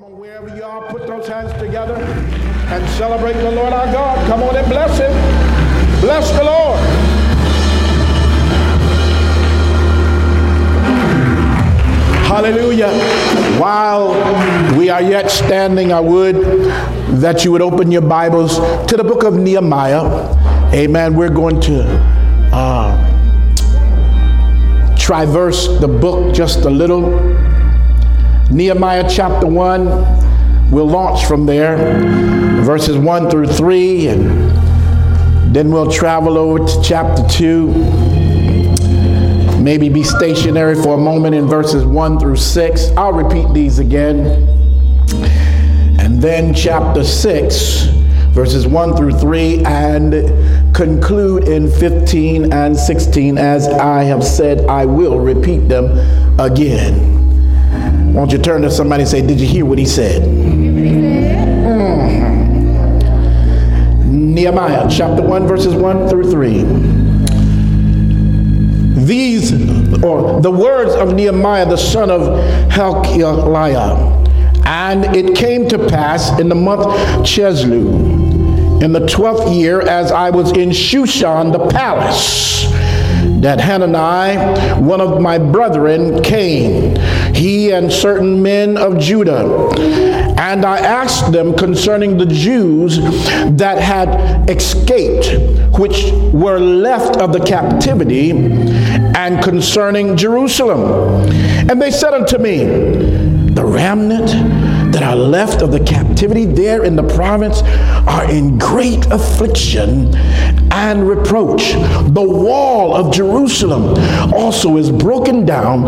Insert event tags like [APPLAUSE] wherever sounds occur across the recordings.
Come wherever you are, put those hands together and celebrate the Lord our God. Come on and bless him. Bless the Lord. Hallelujah. While we are yet standing, I would that you would open your Bibles to the book of Nehemiah. Amen. We're going to uh, traverse the book just a little. Nehemiah chapter 1, we'll launch from there, verses 1 through 3, and then we'll travel over to chapter 2. Maybe be stationary for a moment in verses 1 through 6. I'll repeat these again. And then chapter 6, verses 1 through 3, and conclude in 15 and 16. As I have said, I will repeat them again. Won't you turn to somebody and say, Did you hear what he said? Mm-hmm. Nehemiah chapter 1, verses 1 through 3. These, or the words of Nehemiah, the son of Helkiah. And it came to pass in the month Chisleu, in the twelfth year, as I was in Shushan the palace that Hanani, one of my brethren, came, he and certain men of Judah. And I asked them concerning the Jews that had escaped, which were left of the captivity, and concerning Jerusalem. And they said unto me, The remnant that are left of the captivity there in the province are in great affliction and reproach. The wall of Jerusalem also is broken down,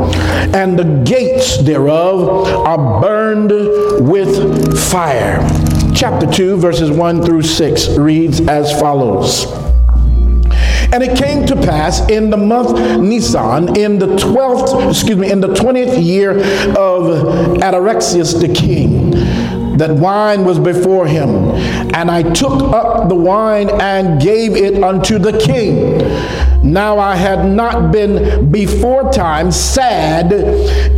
and the gates thereof are burned with fire. Chapter 2, verses 1 through 6 reads as follows. And it came to pass in the month Nisan, in the 12th, excuse me, in the 20th year of Artaxerxes the king, that wine was before him. And I took up the wine and gave it unto the king. Now I had not been before time sad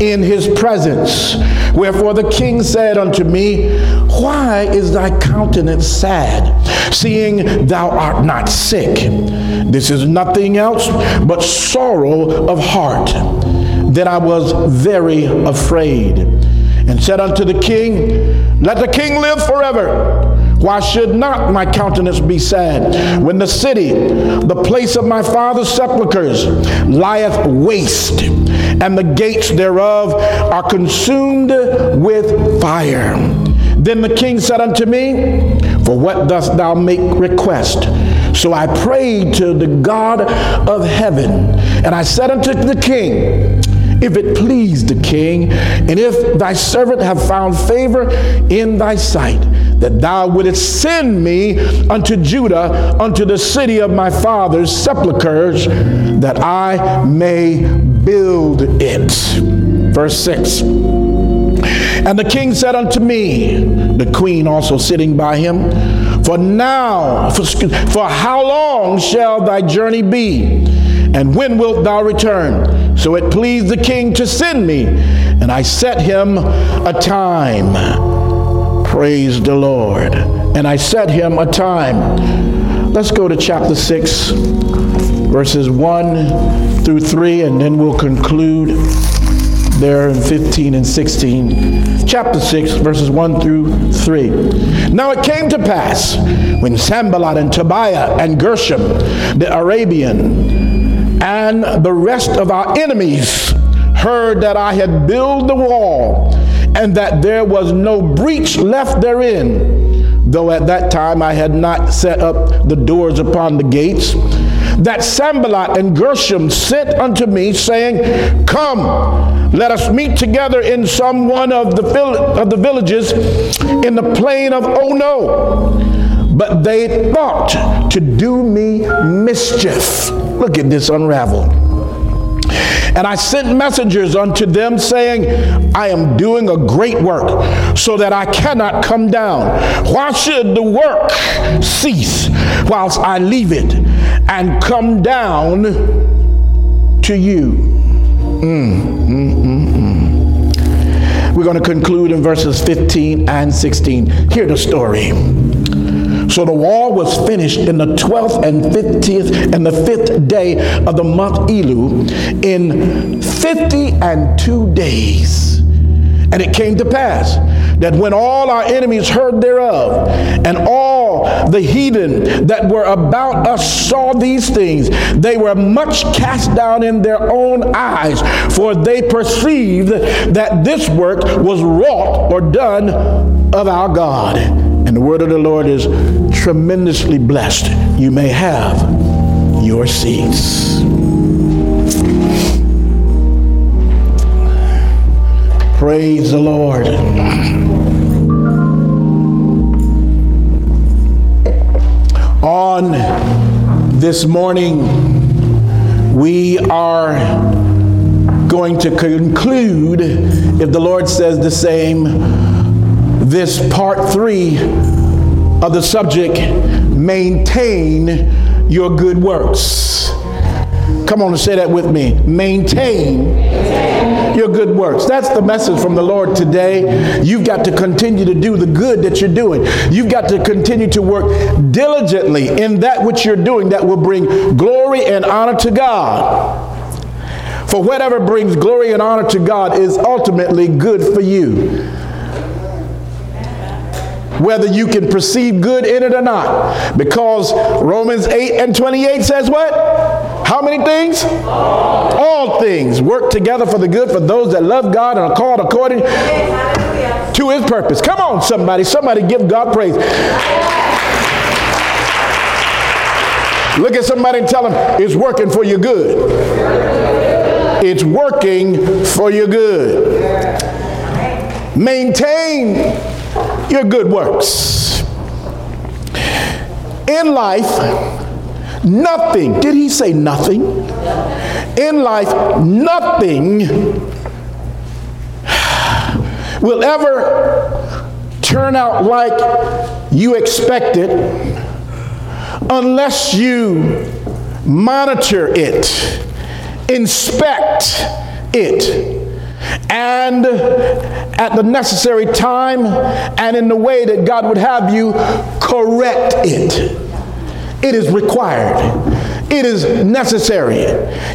in his presence. Wherefore the king said unto me, Why is thy countenance sad, seeing thou art not sick? This is nothing else but sorrow of heart. Then I was very afraid and said unto the king, Let the king live forever. Why should not my countenance be sad when the city, the place of my father's sepulchres, lieth waste, and the gates thereof are consumed with fire? Then the king said unto me, For what dost thou make request? So I prayed to the God of heaven, and I said unto the king, if it please the king, and if thy servant have found favor in thy sight, that thou wouldest send me unto Judah, unto the city of my father's sepulchres, that I may build it. Verse 6. And the king said unto me, the queen also sitting by him, For now, for, for how long shall thy journey be? And when wilt thou return? So it pleased the king to send me, and I set him a time. Praise the Lord. And I set him a time. Let's go to chapter 6, verses 1 through 3, and then we'll conclude there in 15 and 16. Chapter 6, verses 1 through 3. Now it came to pass when Sanballat and Tobiah and Geshem the Arabian and the rest of our enemies heard that I had built the wall and that there was no breach left therein, though at that time I had not set up the doors upon the gates, that Sanballat and Geshem sent unto me, saying, Come, let us meet together in some one of the, of the villages in the plain of Ono. But they thought to do me mischief. Look at this unravel. And I sent messengers unto them saying, I am doing a great work so that I cannot come down. Why should the work cease whilst I leave it and come down to you? Mm, mm, mm, mm. We're going to conclude in verses 15 and 16. Hear the story. So the wall was finished in the 12th and 15th and the 5th day of the month Elul in 50 and 2 days. And it came to pass that when all our enemies heard thereof, and all the heathen that were about us saw these things, they were much cast down in their own eyes, for they perceived that this work was wrought or done of our God. And the word of the Lord is tremendously blessed. You may have your seats. Praise the Lord. On this morning, we are going to conclude, if the Lord says the same, this part three of the subject maintain your good works. Come on and say that with me. Maintain your good works. That's the message from the Lord today. You've got to continue to do the good that you're doing. You've got to continue to work diligently in that which you're doing that will bring glory and honor to God. For whatever brings glory and honor to God is ultimately good for you whether you can perceive good in it or not. Because Romans 8 and 28 says what? How many things? All. Things work together for the good for those that love God and are called according to his purpose. Come on, somebody. Somebody give God praise. Look at somebody and tell them it's working for your good. It's working for your good. Maintain your good works. In life, nothing, did he say nothing? In life, nothing will ever turn out like you expected unless you monitor it, inspect it, and at the necessary time and in the way that God would have you correct it. It is required. It is necessary.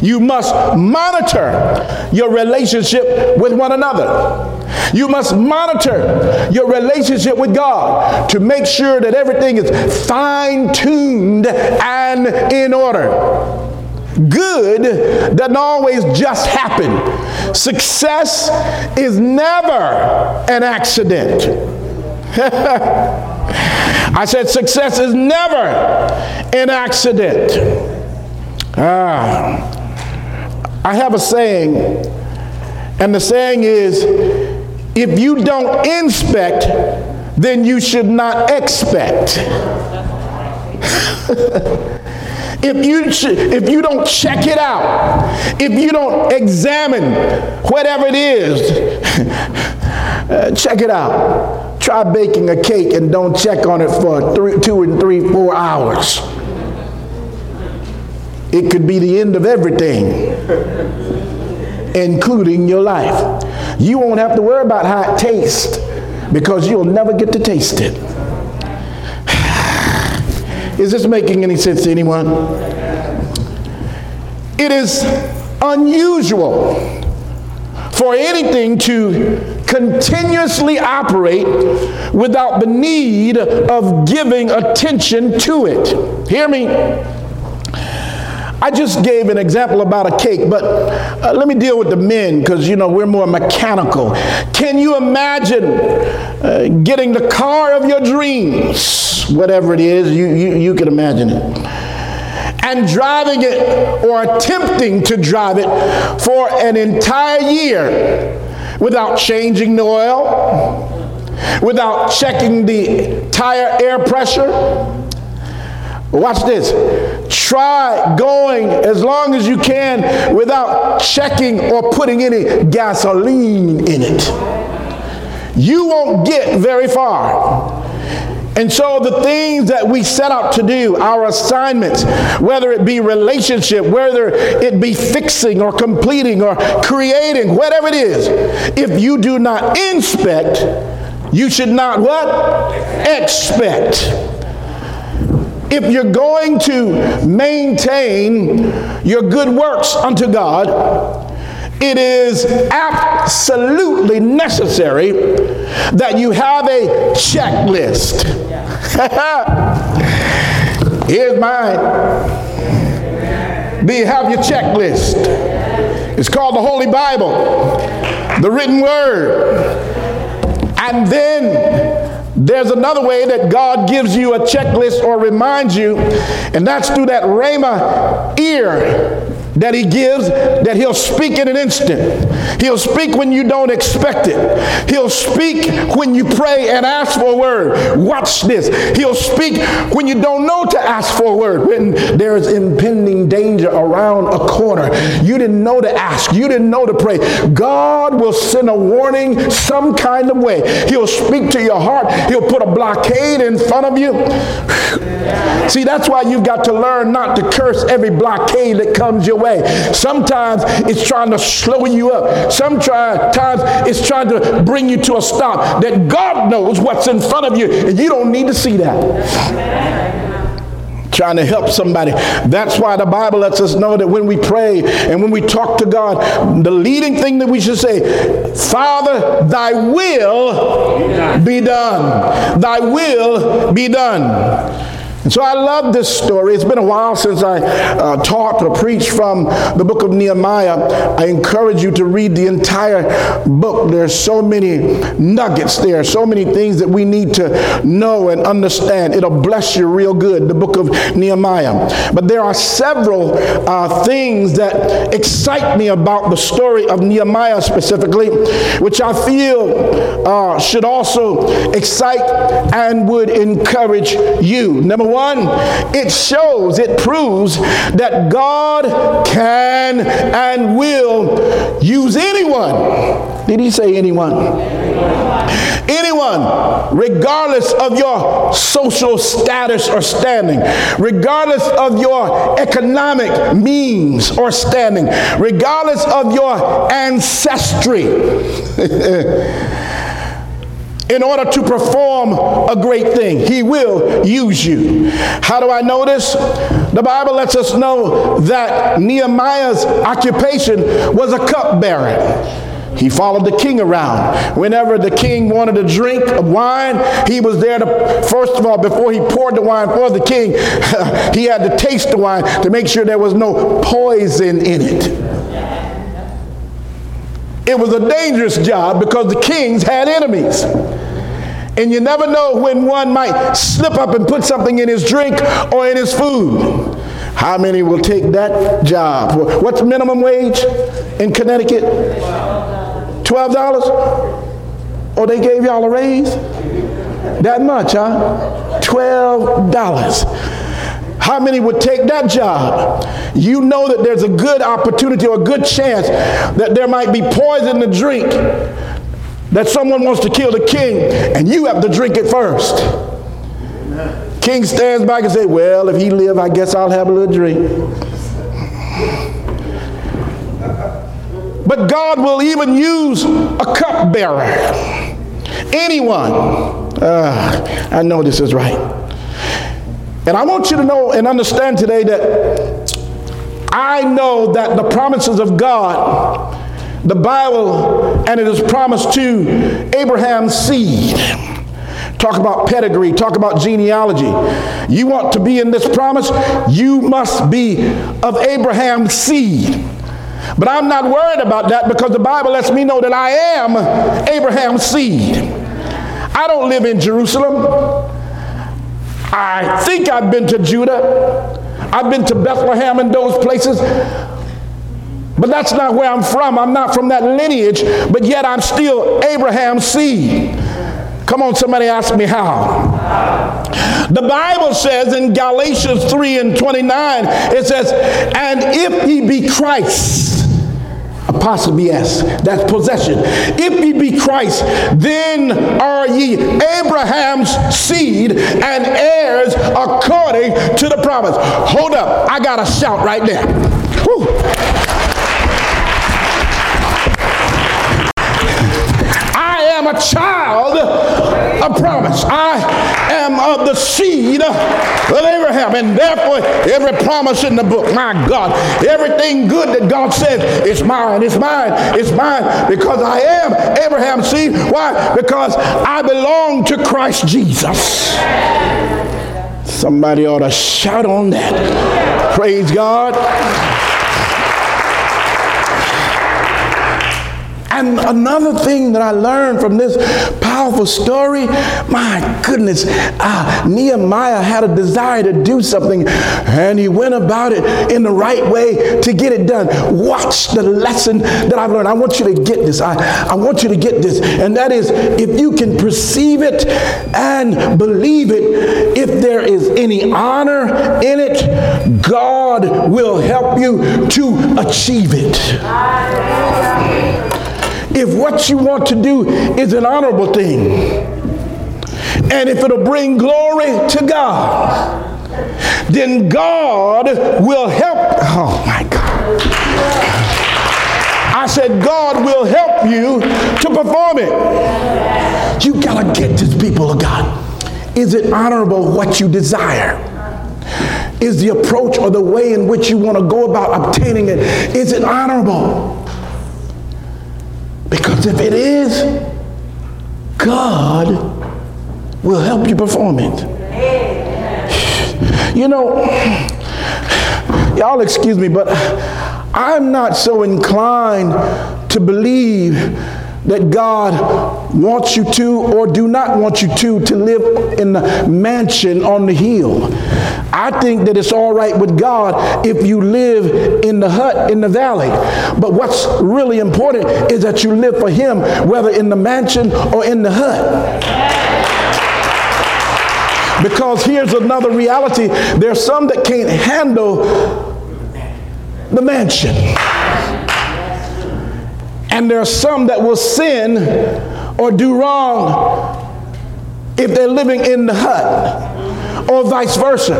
You must monitor your relationship with one another. You must monitor your relationship with God to make sure that everything is fine tuned and in order. Good doesn't always just happen. Success is never an accident. [LAUGHS] I said success is never an accident. Ah. I have a saying, and the saying is if you don't inspect, then you should not expect. [LAUGHS] if you if you don't check it out, if you don't examine whatever it is, [LAUGHS] uh, check it out. Try baking a cake and don't check on it for three, two and three, four hours. It could be the end of everything, including your life. You won't have to worry about how it tastes because you'll never get to taste it. Is this making any sense to anyone? It is unusual for anything to continuously operate without the need of giving attention to it. Hear me? I just gave an example about a cake, but uh, let me deal with the men because, you know, we're more mechanical. Can you imagine uh, getting the car of your dreams, whatever it is, you, you, you can imagine it, and driving it or attempting to drive it for an entire year without changing the oil, without checking the tire air pressure? Watch this. Try going as long as you can without checking or putting any gasoline in it. You won't get very far. And so the things that we set out to do, our assignments, whether it be relationship, whether it be fixing or completing or creating, whatever it is, if you do not inspect, you should not what? Expect. If you're going to maintain your good works unto God, it is absolutely necessary that you have a checklist. [LAUGHS] Here's mine. Do you have your checklist? It's called the Holy Bible, the written word. And then there's another way that God gives you a checklist or reminds you, and that's through that Rhema ear that he gives that he'll speak in an instant. He'll speak when you don't expect it. He'll speak when you pray and ask for a word. Watch this. He'll speak when you don't know to ask for a word. When there's impending danger around a corner. You didn't know to ask. You didn't know to pray. God will send a warning some kind of way. He'll speak to your heart. He'll put a blockade in front of you. See, that's why you've got to learn not to curse every blockade that comes your way. Sometimes it's trying to slow you up. Sometimes it's trying to bring you to a stop. That God knows what's in front of you, and you don't need to see that trying to help somebody. That's why the Bible lets us know that when we pray and when we talk to God, the leading thing that we should say, Father, thy will be done. Thy will be done. And so I love this story. It's been a while since I uh, taught or preached from the book of Nehemiah. I encourage you to read the entire book. There's so many nuggets there, so many things that we need to know and understand. It'll bless you real good, the book of Nehemiah. But there are several uh, things that excite me about the story of Nehemiah specifically, which I feel uh, should also excite and would encourage you. Number one, it shows, it proves that God can and will use anyone. Did he say anyone? Anyone, regardless of your social status or standing, regardless of your economic means or standing, regardless of your ancestry. [LAUGHS] in order to perform a great thing. He will use you. How do I know this? The Bible lets us know that Nehemiah's occupation was a cupbearer. He followed the king around. Whenever the king wanted a drink of wine, he was there to, first of all, before he poured the wine for the king, [LAUGHS] he had to taste the wine to make sure there was no poison in it. It was a dangerous job because the kings had enemies. And you never know when one might slip up and put something in his drink or in his food. How many will take that job? What's minimum wage in Connecticut? $12? Oh, they gave y'all a raise? That much, huh? $12. How many would take that job? You know that there's a good opportunity or a good chance that there might be poison the drink that someone wants to kill the king and you have to drink it first. King stands back and says, Well, if he live, I guess I'll have a little drink. But God will even use a cupbearer. Anyone. Uh, I know this is right. And I want you to know and understand today that I know that the promises of God the Bible, and it is promised to Abraham's seed. Talk about pedigree, talk about genealogy. You want to be in this promise? You must be of Abraham's seed. But I'm not worried about that because the Bible lets me know that I am Abraham's seed. I don't live in Jerusalem. I think I've been to Judah. I've been to Bethlehem and those places. But that's not where I'm from. I'm not from that lineage, but yet I'm still Abraham's seed. Come on, somebody ask me how. The Bible says in Galatians 3 and 29, it says, And if he be Christ, Apostrophe S. That's possession. If ye be Christ, then are ye Abraham's seed and heirs according to the promise. Hold up. I got to shout right there. Whew. I am a child of promise. I am of the seed of Abraham, and therefore every promise in the book, my God, everything good that God says, it's mine, it's mine, it's mine, because I am Abraham's seed. Why? Because I belong to Christ Jesus. Somebody ought to shout on that. Praise God. And another thing that I learned from this powerful story, my goodness, uh, Nehemiah had a desire to do something and he went about it in the right way to get it done. Watch the lesson that I've learned. I want you to get this. I, I want you to get this. And that is if you can perceive it and believe it, if there is any honor in it, God will help you to achieve it if what you want to do is an honorable thing, and if it'll bring glory to God, then God will help. Oh my God. I said, God will help you to perform it. You gotta get this, people of God. Is it honorable what you desire? Is the approach or the way in which you want to go about obtaining it, is it honorable? Because if it is, God will help you perform it. You know, y'all excuse me, but I'm not so inclined to believe that God wants you to or do not want you to to live in the mansion on the hill. I think that it's all right with God if you live in the hut in the valley. But what's really important is that you live for him whether in the mansion or in the hut. Because here's another reality. There's some that can't handle the mansion. And there are some that will sin or do wrong if they're living in the hut or vice versa.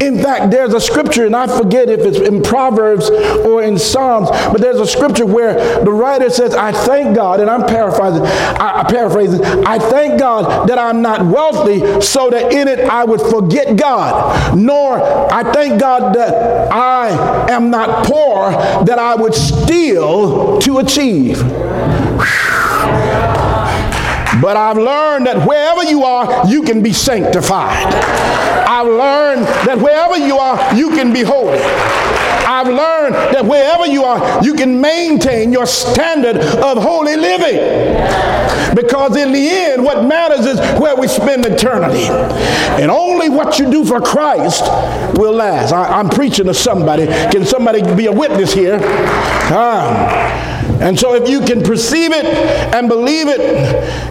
In fact, there's a scripture, and I forget if it's in Proverbs or in Psalms, but there's a scripture where the writer says, I thank God, and I'm paraphrasing, I, I paraphrasing, I thank God that I'm not wealthy so that in it I would forget God, nor I thank God that I am not poor that I would steal to achieve. But I've learned that wherever you are, you can be sanctified. I've learned that wherever you are, you can be holy. I've learned that wherever you are, you can maintain your standard of holy living. Because in the end, what matters is where we spend eternity. And only what you do for Christ will last. I, am preaching to somebody. Can somebody be a witness here? Um, and so, if you can perceive it and believe it,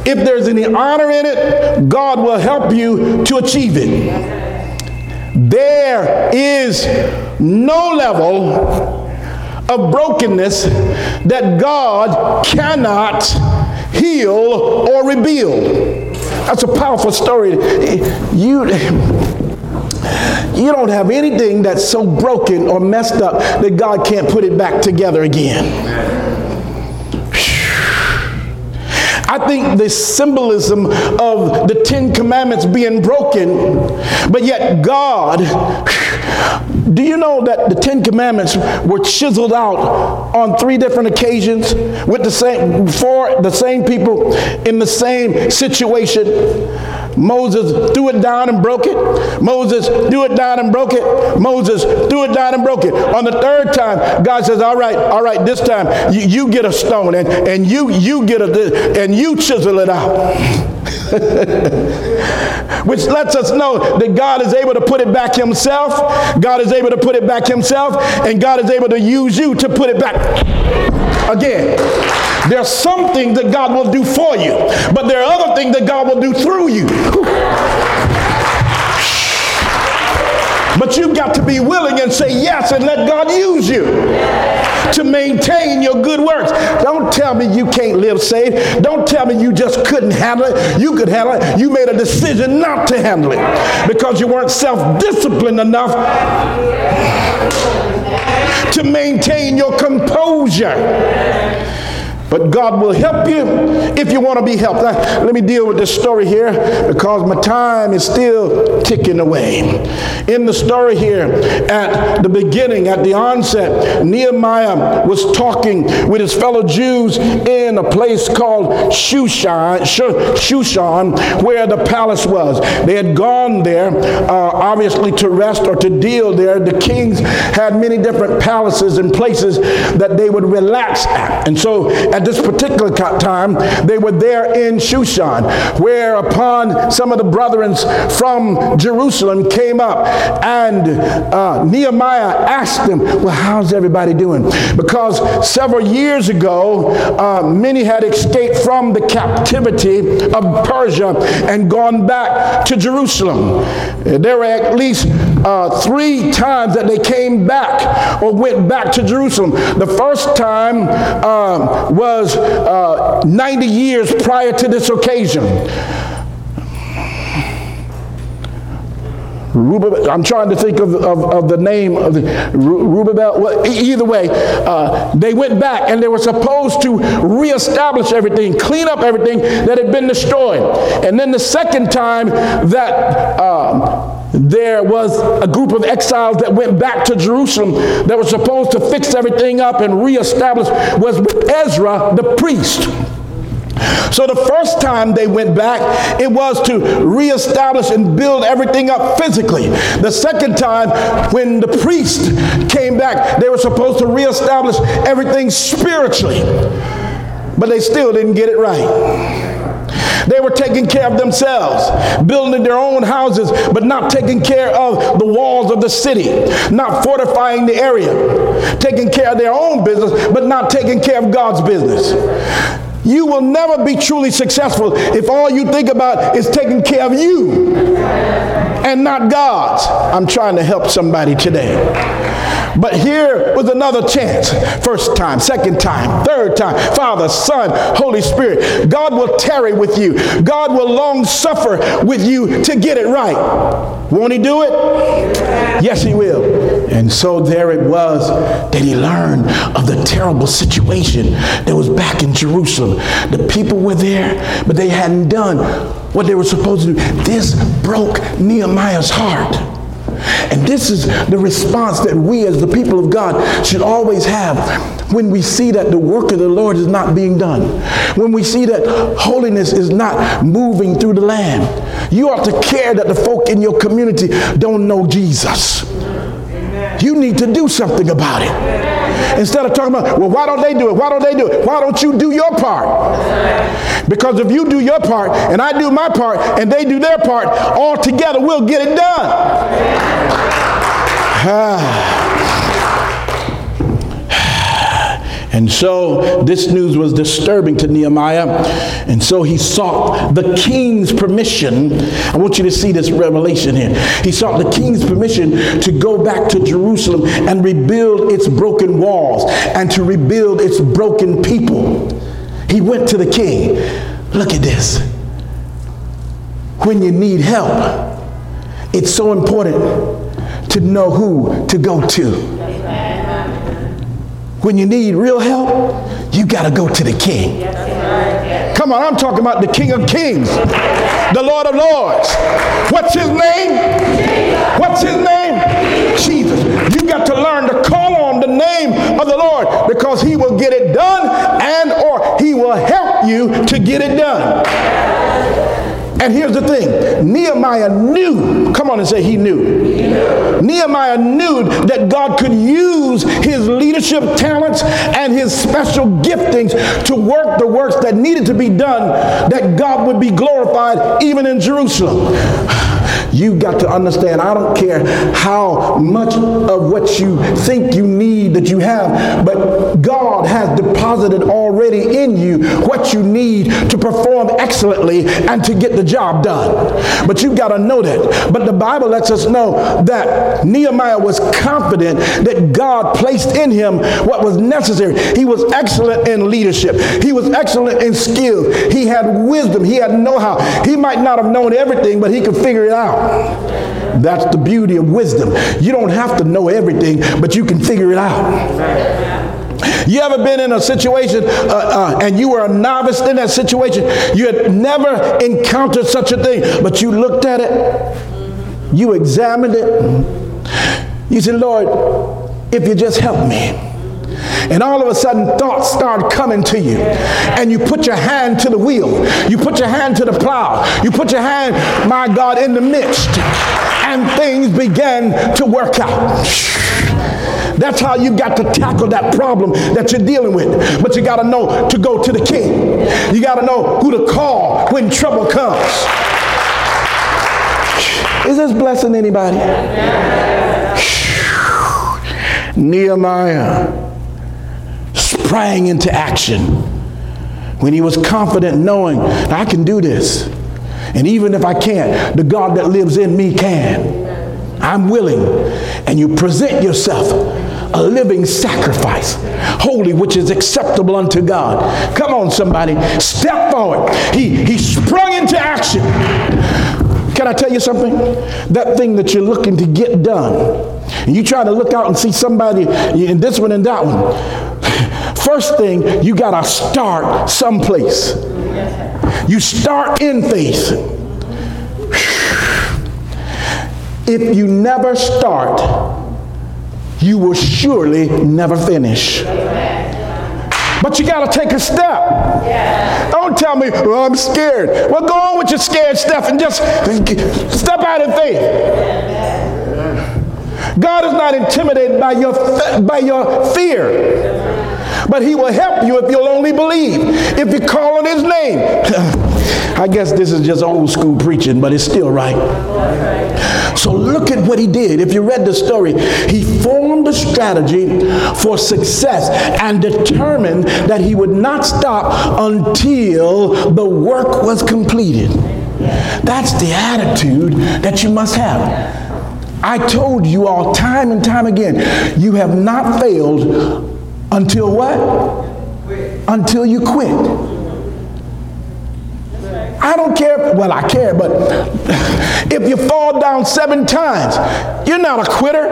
if there's any honor in it, God will help you to achieve it. There is no level of brokenness that God cannot heal or rebuild. That's a powerful story. You you don't have anything that's so broken or messed up that God can't put it back together again. I think the symbolism of the Ten Commandments being broken, but yet God, do you know that the Ten Commandments were chiseled out on three different occasions with the same, for the same people in the same situation? Moses threw it down and broke it. Moses threw it down and broke it. Moses threw it down and broke it. On the third time, God says, all right, all right, this time you, you get a stone and, and you you get a and you chisel it out. [LAUGHS] Which lets us know that God is able to put it back himself. God is able to put it back himself. And God is able to use you to put it back again. There's some things that God will do for you, but there are other things that God will do through you. But you've got got to be willing and say yes and let God use you to maintain your good works. Don't tell me you can't live saved. Don't tell me you just couldn't handle it. You could handle it. You made a decision not to handle it because you weren't self disciplined enough to maintain your composure. But God will help you if you want to be helped. Now, let me deal with this story here because my time is still ticking away. In the story here, at the beginning, at the onset, Nehemiah was talking with his fellow Jews in a place called Shushan, Shushan where the palace was. They had gone there, uh, obviously, to rest or to deal there. The kings had many different palaces and places that they would relax at. And so, at this particular time, they were there in Shushan, whereupon some of the brethren from Jerusalem came up and uh, Nehemiah asked them, Well, how's everybody doing? Because several years ago, uh, many had escaped from the captivity of Persia and gone back to Jerusalem. There were at least uh, three times that they came back or went back to Jerusalem. The first time was was uh, 90 years prior to this occasion. I'm trying to think of, of, of the name of Zerubbabel. Well, either way, uh, they went back and they were supposed to reestablish everything, clean up everything that had been destroyed. And then the second time that um, there was a group of exiles that went back to Jerusalem that were supposed to fix everything up and reestablish was with Ezra the priest. So the first time they went back, it was to reestablish and build everything up physically. The second time, when the priest came back, they were supposed to reestablish everything spiritually. But they still didn't get it right. They were taking care of themselves, building their own houses, but not taking care of the walls of the city, not fortifying the area, taking care of their own business, but not taking care of God's business. You will never be truly successful if all you think about is taking care of you and not God's. I'm trying to help somebody today. But here was another chance. First time, second time, third time. Father, Son, Holy Spirit. God will tarry with you. God will long suffer with you to get it right. Won't he do it? Yes, he will. And so there it was that he learned of the terrible situation that was back in Jerusalem. The people were there, but they hadn't done what they were supposed to do. This broke Nehemiah's heart. And this is the response that we as the people of God should always have when we see that the work of the Lord is not being done. When we see that holiness is not moving through the land. You ought to care that the folk in your community don't know Jesus. You need to do something about it. Instead of talking about, well, why don't they do it? Why don't they do it? Why don't you do your part? Because if you do your part and I do my part and they do their part, all together we'll get it done. [SIGHS] Ah. And so this news was disturbing to Nehemiah. And so he sought the king's permission. I want you to see this revelation here. He sought the king's permission to go back to Jerusalem and rebuild its broken walls and to rebuild its broken people. He went to the king. Look at this. When you need help, it's so important to know who to go to. When you need real help, you got to go to the king. Come on, I'm talking about the King of Kings, the Lord of Lords. What's his name? What's his name? Jesus. You got to learn to call on the name of the Lord because he will get it done and or he will help you to get it done. And here's the thing Nehemiah knew, come on and say he knew. he knew. Nehemiah knew that God could use his leadership talents and his special giftings to work the works that needed to be done, that God would be glorified even in Jerusalem. You got to understand, I don't care how much of what you think you need that you have, but God has deposited already in you what you need to perform excellently and to get the job done. But you've got to know that. But the Bible lets us know that Nehemiah was confident that God placed in him what was necessary. He was excellent in leadership. He was excellent in skill. He had wisdom. He had know-how. He might not have known everything, but he could figure it out. That's the beauty of wisdom. You don't have to know everything, but you can figure it out. You ever been in a situation uh, uh, and you were a novice in that situation? You had never encountered such a thing, but you looked at it, you examined it. You said, Lord, if you just help me. And all of a sudden, thoughts start coming to you. And you put your hand to the wheel. You put your hand to the plow. You put your hand, my God, in the midst. And things began to work out. That's how you got to tackle that problem that you're dealing with. But you got to know to go to the king. You got to know who to call when trouble comes. Is this blessing anybody? Nehemiah sprang into action when he was confident knowing I can do this. And even if I can't, the God that lives in me can. I'm willing. And you present yourself a living sacrifice, holy, which is acceptable unto God. Come on, somebody, step forward. He, he sprung into action. Can I tell you something? That thing that you're looking to get done, and you try to look out and see somebody in this one and that one. First thing, you got to start someplace. You start in faith. If you never start, you will surely never finish. But you got to take a step. Don't tell me, well, I'm scared. Well, go on with your scared stuff and just step out in faith. God is not intimidated by your, by your fear, but He will help you if you'll only believe. If you call on His name. [SIGHS] I guess this is just old school preaching, but it's still right. So look at what he did. If you read the story, he formed a strategy for success and determined that he would not stop until the work was completed. That's the attitude that you must have. I told you all time and time again, you have not failed until what? Until you quit. I don't care, well, I care, but [LAUGHS] if you fall down seven times, you're not a quitter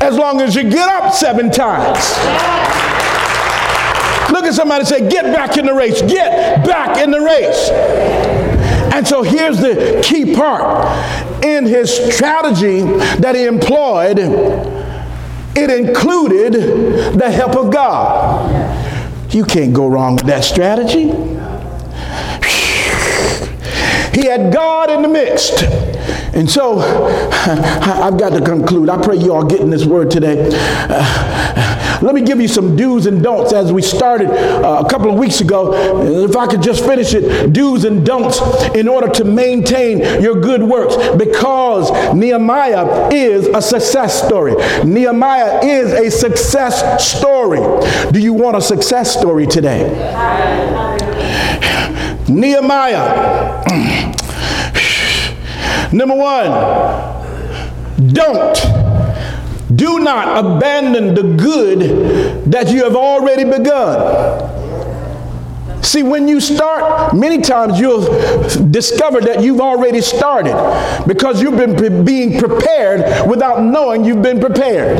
as long as you get up seven times. Look at somebody say, Get back in the race, get back in the race. And so here's the key part in his strategy that he employed, it included the help of God. You can't go wrong with that strategy. He had God in the midst. And so [LAUGHS] I've got to conclude. I pray you all getting this word today. Uh, let me give you some do's and don'ts as we started uh, a couple of weeks ago. If I could just finish it do's and don'ts in order to maintain your good works because Nehemiah is a success story. Nehemiah is a success story. Do you want a success story today? Nehemiah. [CLEARS THROAT] Number one, don't. Do not abandon the good that you have already begun. See, when you start, many times you'll discover that you've already started because you've been pre- being prepared without knowing you've been prepared.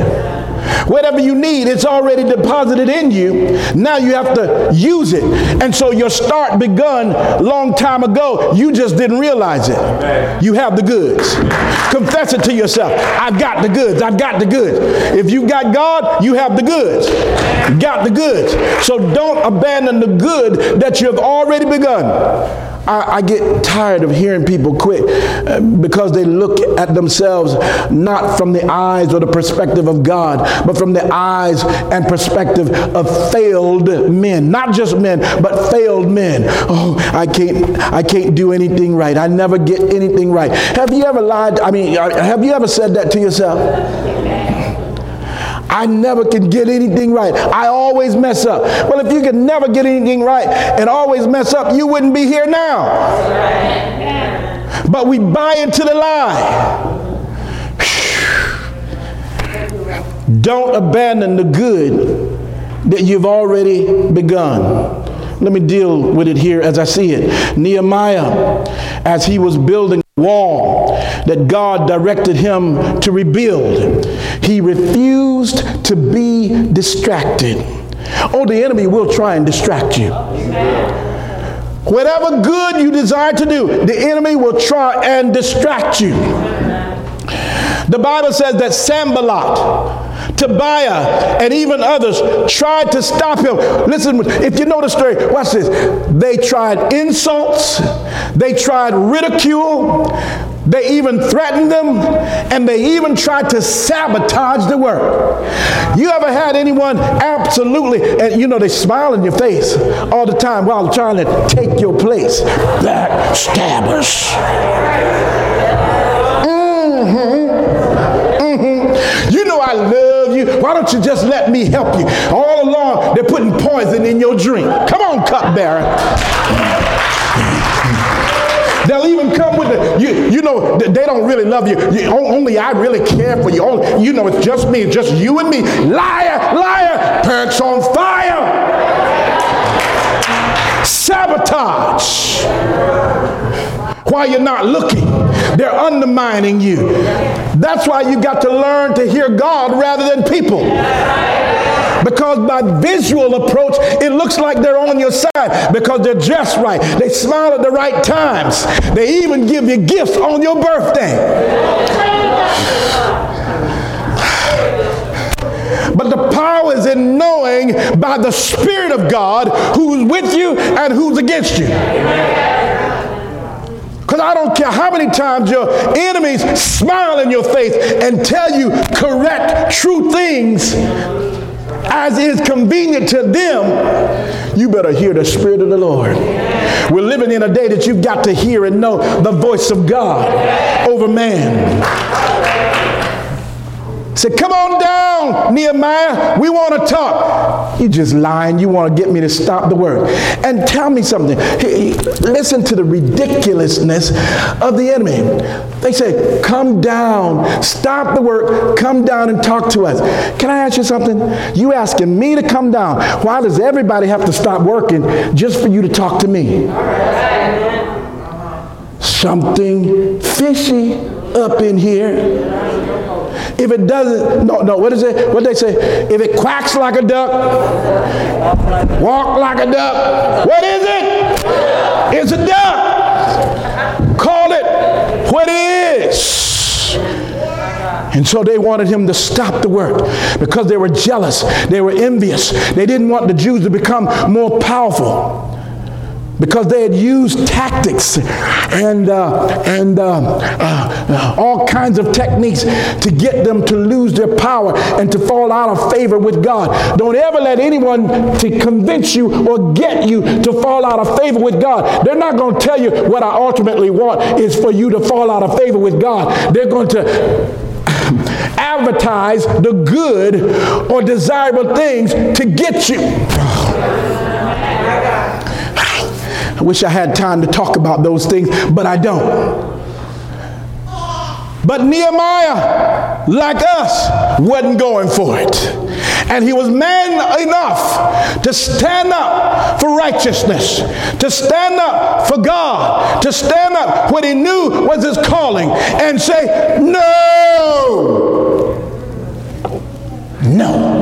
Whatever you need, it's already deposited in you. Now you have to use it. And so your start begun long time ago. You just didn't realize it. You have the goods. Confess it to yourself. I've got the goods. I've got the goods. If you got God, you have the goods. got the goods. So don't abandon the good that you have already begun. I, I get tired of hearing people quit uh, because they look at themselves not from the eyes or the perspective of God, but from the eyes and perspective of failed men. Not just men, but failed men. Oh, I can't, I can't do anything right. I never get anything right. Have you ever lied? I mean, uh, have you ever said that to yourself? I never can get anything right. I always mess up. Well, if you could never get anything right and always mess up, you wouldn't be here now. But we buy into the lie. Don't abandon the good that you've already begun. Let me deal with it here as I see it. Nehemiah, as he was building wall that God directed him to rebuild, he refused to be distracted. Oh, the enemy will try and distract you. Whatever good you desire to do, the enemy will try and distract you. The Bible says that Sanballat, Tobiah, and even others tried to stop him. Listen, if you know the story, watch this. They tried insults, they tried ridicule, they even threatened them, and they even tried to sabotage the work. You ever had anyone absolutely, and you know, they smile in your face all the time while trying to take your place? Backstabbers. Mm-hmm. Mm-hmm. You know I love. Why don't you just let me help you? All along, they're putting poison in your drink. Come on, cupbearer. They'll even come with the, you, you know, they don't really love you. you. Only I really care for you. Only, you know, it's just me, just you and me. Liar, liar, parents on fire. Sabotage. While you're not looking, they're undermining you. That's why you got to learn to hear God rather than people. Because by visual approach, it looks like they're on your side because they're dressed right. They smile at the right times. They even give you gifts on your birthday. But the power is in knowing by the Spirit of God who's with you and who's against you. I don't care how many times your enemies smile in your face and tell you correct, true things as is convenient to them, you better hear the Spirit of the Lord. We're living in a day that you've got to hear and know the voice of God over man. Say, come on down, Nehemiah. We want to talk. You just lying. You want to get me to stop the work. And tell me something. Listen to the ridiculousness of the enemy. They say, come down, stop the work, come down and talk to us. Can I ask you something? You asking me to come down. Why does everybody have to stop working just for you to talk to me? Something fishy up in here. If it doesn't, no, no, what is it? What they say? If it quacks like a duck, walk like a duck, what is it? It's a duck. Call it what it is. And so they wanted him to stop the work because they were jealous, they were envious, they didn't want the Jews to become more powerful because they had used tactics and, uh, and uh, uh, all kinds of techniques to get them to lose their power and to fall out of favor with God. Don't ever let anyone to convince you or get you to fall out of favor with God. They're not going to tell you what I ultimately want is for you to fall out of favor with God. They're going to [COUGHS] advertise the good or desirable things to get you. Wish I had time to talk about those things, but I don't. But Nehemiah, like us, wasn't going for it. And he was man enough to stand up for righteousness, to stand up for God, to stand up what he knew was his calling and say, No, no.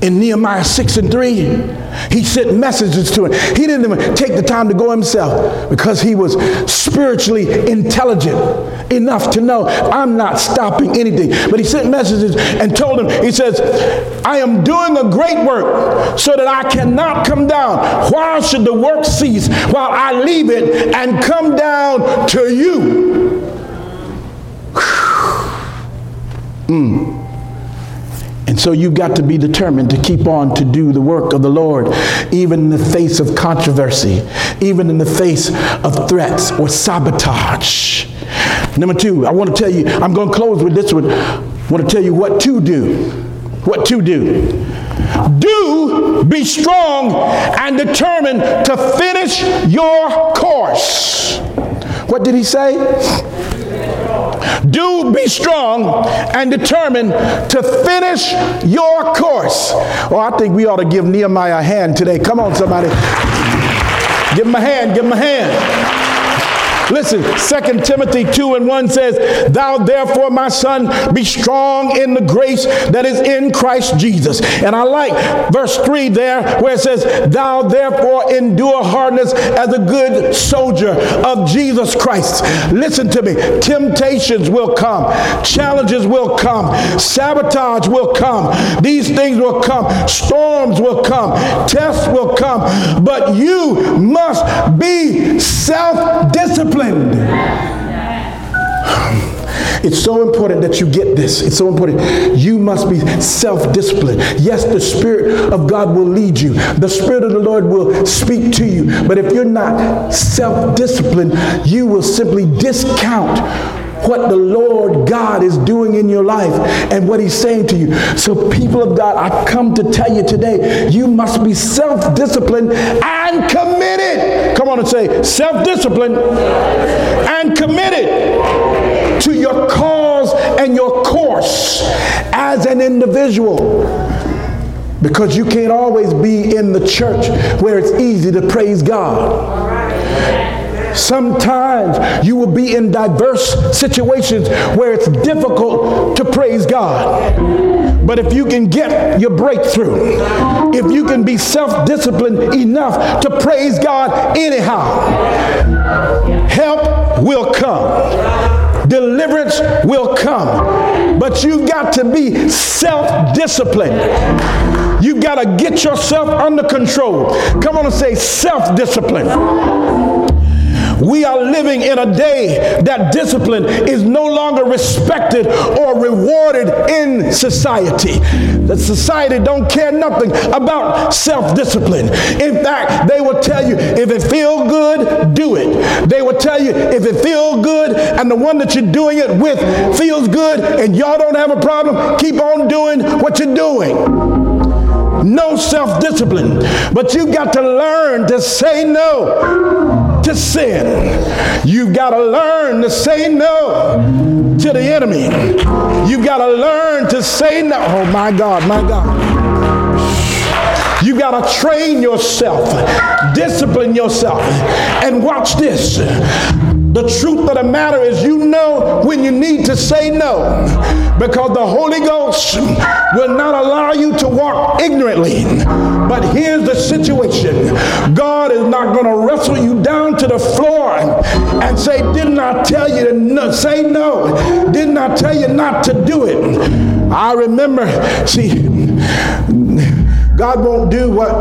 In Nehemiah 6 and 3, he sent messages to him. He didn't even take the time to go himself because he was spiritually intelligent enough to know I'm not stopping anything. But he sent messages and told him, he says, I am doing a great work so that I cannot come down. Why should the work cease while I leave it and come down to you? [SIGHS] Mm. And so you've got to be determined to keep on to do the work of the Lord, even in the face of controversy, even in the face of threats or sabotage. Number two, I want to tell you, I'm going to close with this one. I want to tell you what to do. What to do. Do be strong and determined to finish your course. What did he say? Do be strong and determined to finish your course. Oh, I think we ought to give Nehemiah a hand today. Come on, somebody. Give him a hand, give him a hand. Listen, 2 Timothy 2 and 1 says, Thou therefore, my son, be strong in the grace that is in Christ Jesus. And I like verse 3 there where it says, Thou therefore endure hardness as a good soldier of Jesus Christ. Listen to me. Temptations will come, challenges will come, sabotage will come, these things will come, storms will come, tests will come, but you must be self disciplined disciplined. It's so important that you get this. It's so important. You must be self disciplined. Yes, the Spirit of God will lead you, the Spirit of the Lord will speak to you. But if you're not self disciplined, you will simply discount what the Lord God is doing in your life and what He's saying to you. So, people of God, I come to tell you today, you must be self disciplined and committed. Come on and say, self disciplined and committed to your cause and your course as an individual because you can't always be in the church where it's easy to praise God. Sometimes you will be in diverse situations where it's difficult to praise God. But if you can get your breakthrough, if you can be self disciplined enough to praise God anyhow, help will come, deliverance will come. But you've got to be self disciplined. You've got to get yourself under control. Come on and say self discipline. We are living in a day that discipline is no longer respected or rewarded in society. The society don't care nothing about self-discipline. In fact, they will tell you if it feel good, do it. They will tell you if it feel good and the one that you're doing it with feels good and y'all don't have a problem, keep on doing what you're doing no self discipline. But you've got to learn to say no to sin. You've got to learn to say no to the enemy. You've got to learn to say no. Oh, my God, my God. You've got to train yourself, discipline yourself, and watch this. The truth of the matter is, you know when you need to say no because the Holy Ghost will not allow you to walk ignorantly. But here's the situation God is not going to wrestle you down to the floor and say, Didn't I tell you to say no? Didn't I tell you not to do it? I remember, see, God won't do what,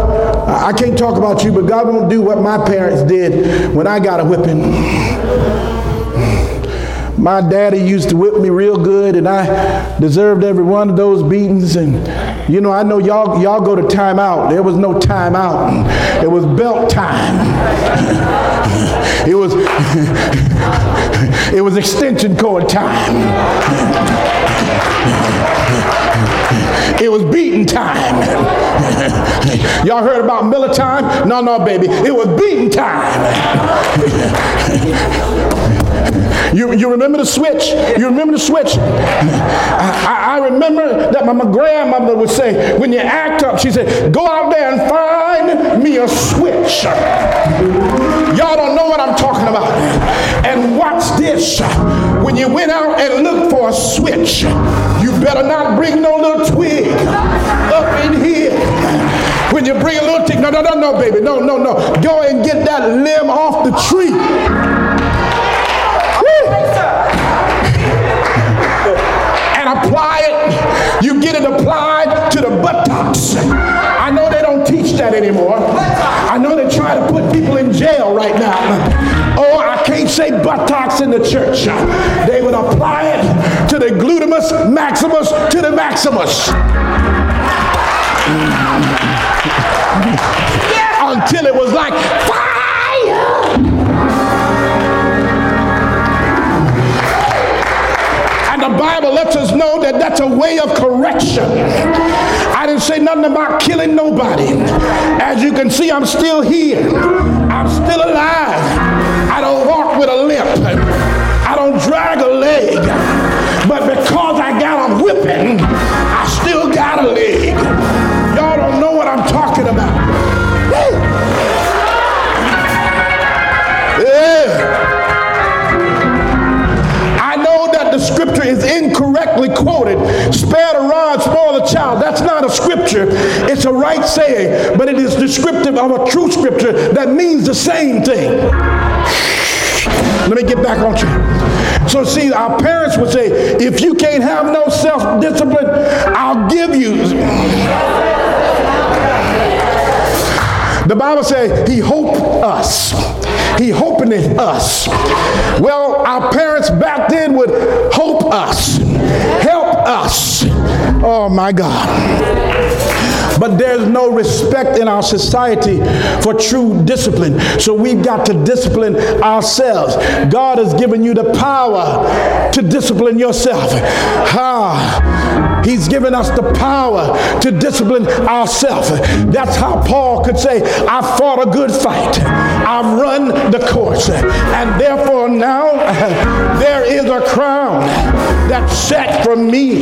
I can't talk about you, but God won't do what my parents did when I got a whipping. My daddy used to whip me real good, and I deserved every one of those beatings. And you know, I know y'all y'all go to timeout. There was no timeout. It was belt time. [LAUGHS] it was [LAUGHS] it was extension cord time. It was beating time. [LAUGHS] Y'all heard about Miller time? No, no, baby. It was beating time. You, you remember the switch? You remember the switch? I, I remember that my, my grandmother would say, when you act up, she said, go out there and find me a switch. Y'all don't know what I'm talking about. And watch this. When you went out and looked for a switch, you better not bring no little twig up in here When you bring a little twig, No, no, no, no, baby. No, no, no. Go and get that limb off the tree. and apply it. You get it applied to the buttocks. I know they don't teach that anymore. I know they try to put people in jail right now. Say buttocks in the church. They would apply it to the glutamus maximus to the maximus. [LAUGHS] Until it was like fire. And the Bible lets us know that that's a way of correction. I didn't say nothing about killing nobody. As you can see, I'm still here. I'm still alive. I don't walk with a limp. I don't drag a leg. But because I got a whipping, I still got a leg. Y'all don't know what I'm talking about. Yeah. I know that the scripture is incorrectly quoted. Spare the rod, spoil the child. That's not a scripture. It's a right saying, but it is descriptive of a true scripture that means the same thing. Let me get back on track. So, see, our parents would say, if you can't have no self discipline, I'll give you. The Bible says he hoped us. He hoping us. Well, our parents back then would hope us, help us. Oh my God. But there's no respect in our society for true discipline. So we've got to discipline ourselves. God has given you the power to discipline yourself. Ah, he's given us the power to discipline ourselves. That's how Paul could say, I fought a good fight. I've run the course. And therefore now [LAUGHS] there is a crown that's set for me.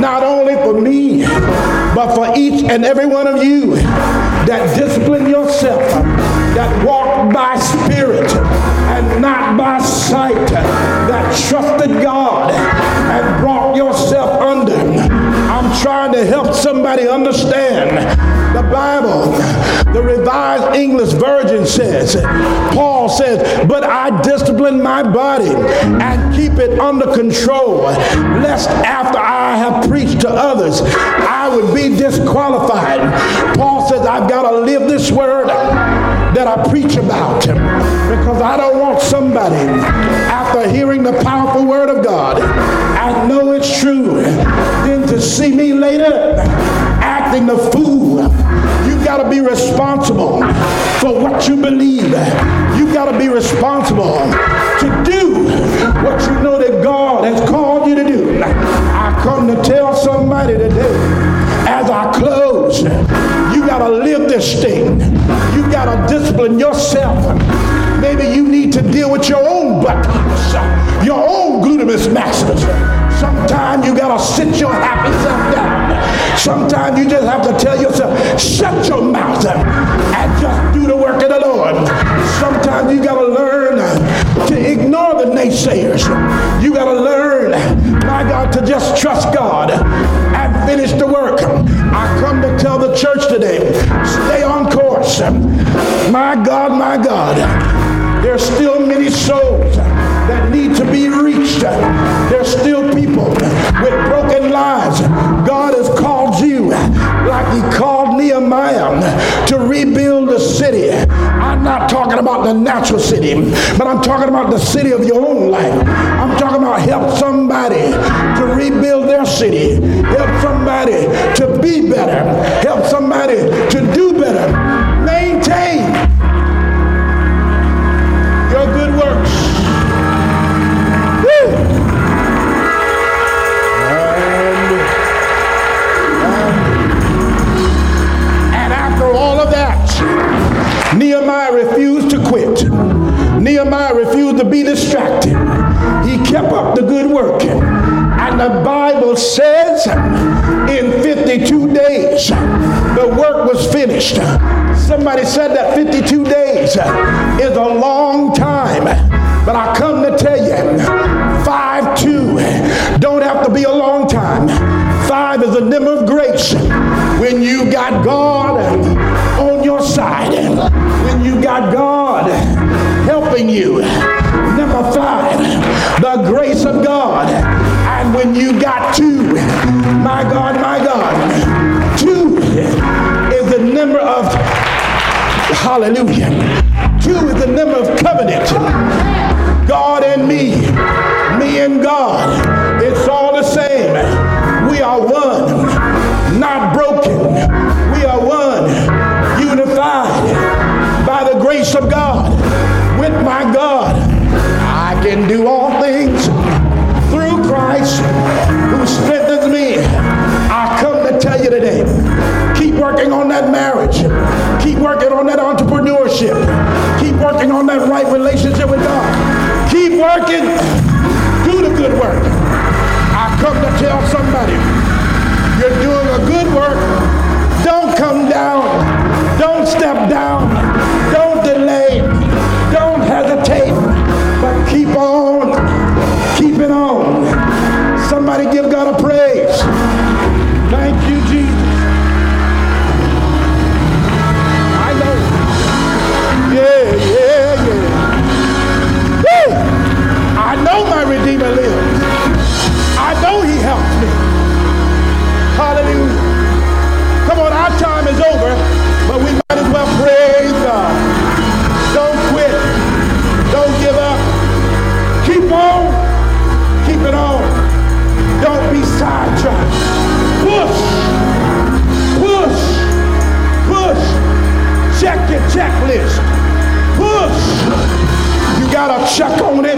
Not only for me, but for each and every one of you that discipline yourself, that walk by spirit and not by sight, that trusted God and brought yourself under. I'm trying to help somebody understand Bible, the Revised English Version says, Paul says, but I discipline my body and keep it under control, lest after I have preached to others, I would be disqualified. Paul says, I've got to live this word that I preach about because I don't want somebody after hearing the powerful word of God, I know it's true, then to see me later acting the fool. To be responsible for what you believe. You got to be responsible to do what you know that God has called you to do. I come to tell somebody today as I close, you got to live this thing. You got to discipline yourself. Maybe you need to deal with your own buttons, your own glutamus maximus. Sometimes you got to sit your happy self down. Sometimes you just have to tell yourself, shut your mouth and just do the work of the Lord. Sometimes you got to learn to ignore the naysayers. You got to learn, my God, to just trust God and finish the work. I come to tell the church today, stay on course. My God, my God, there's still many souls that need to be reached. There's still people with broken lives. God has called you like he called Nehemiah to rebuild the city. I'm not talking about the natural city, but I'm talking about the city of your own life. I'm talking about help somebody to rebuild their city, help somebody to be better, help somebody to do better. Maintain hallelujah. Two is the number of covenant. God and me, me and God. It's all the same. We are one, not broken. We are one, unified by the grace of God. With my God, I can do all things through Christ who strengthens me. I come to tell you today, keep working on that marriage. Keep working on that entrepreneurship. Keep working on that right relationship with God. Keep working. Do the good work. I come to tell somebody, you're doing a good work. Don't come down. Don't step down. Check on it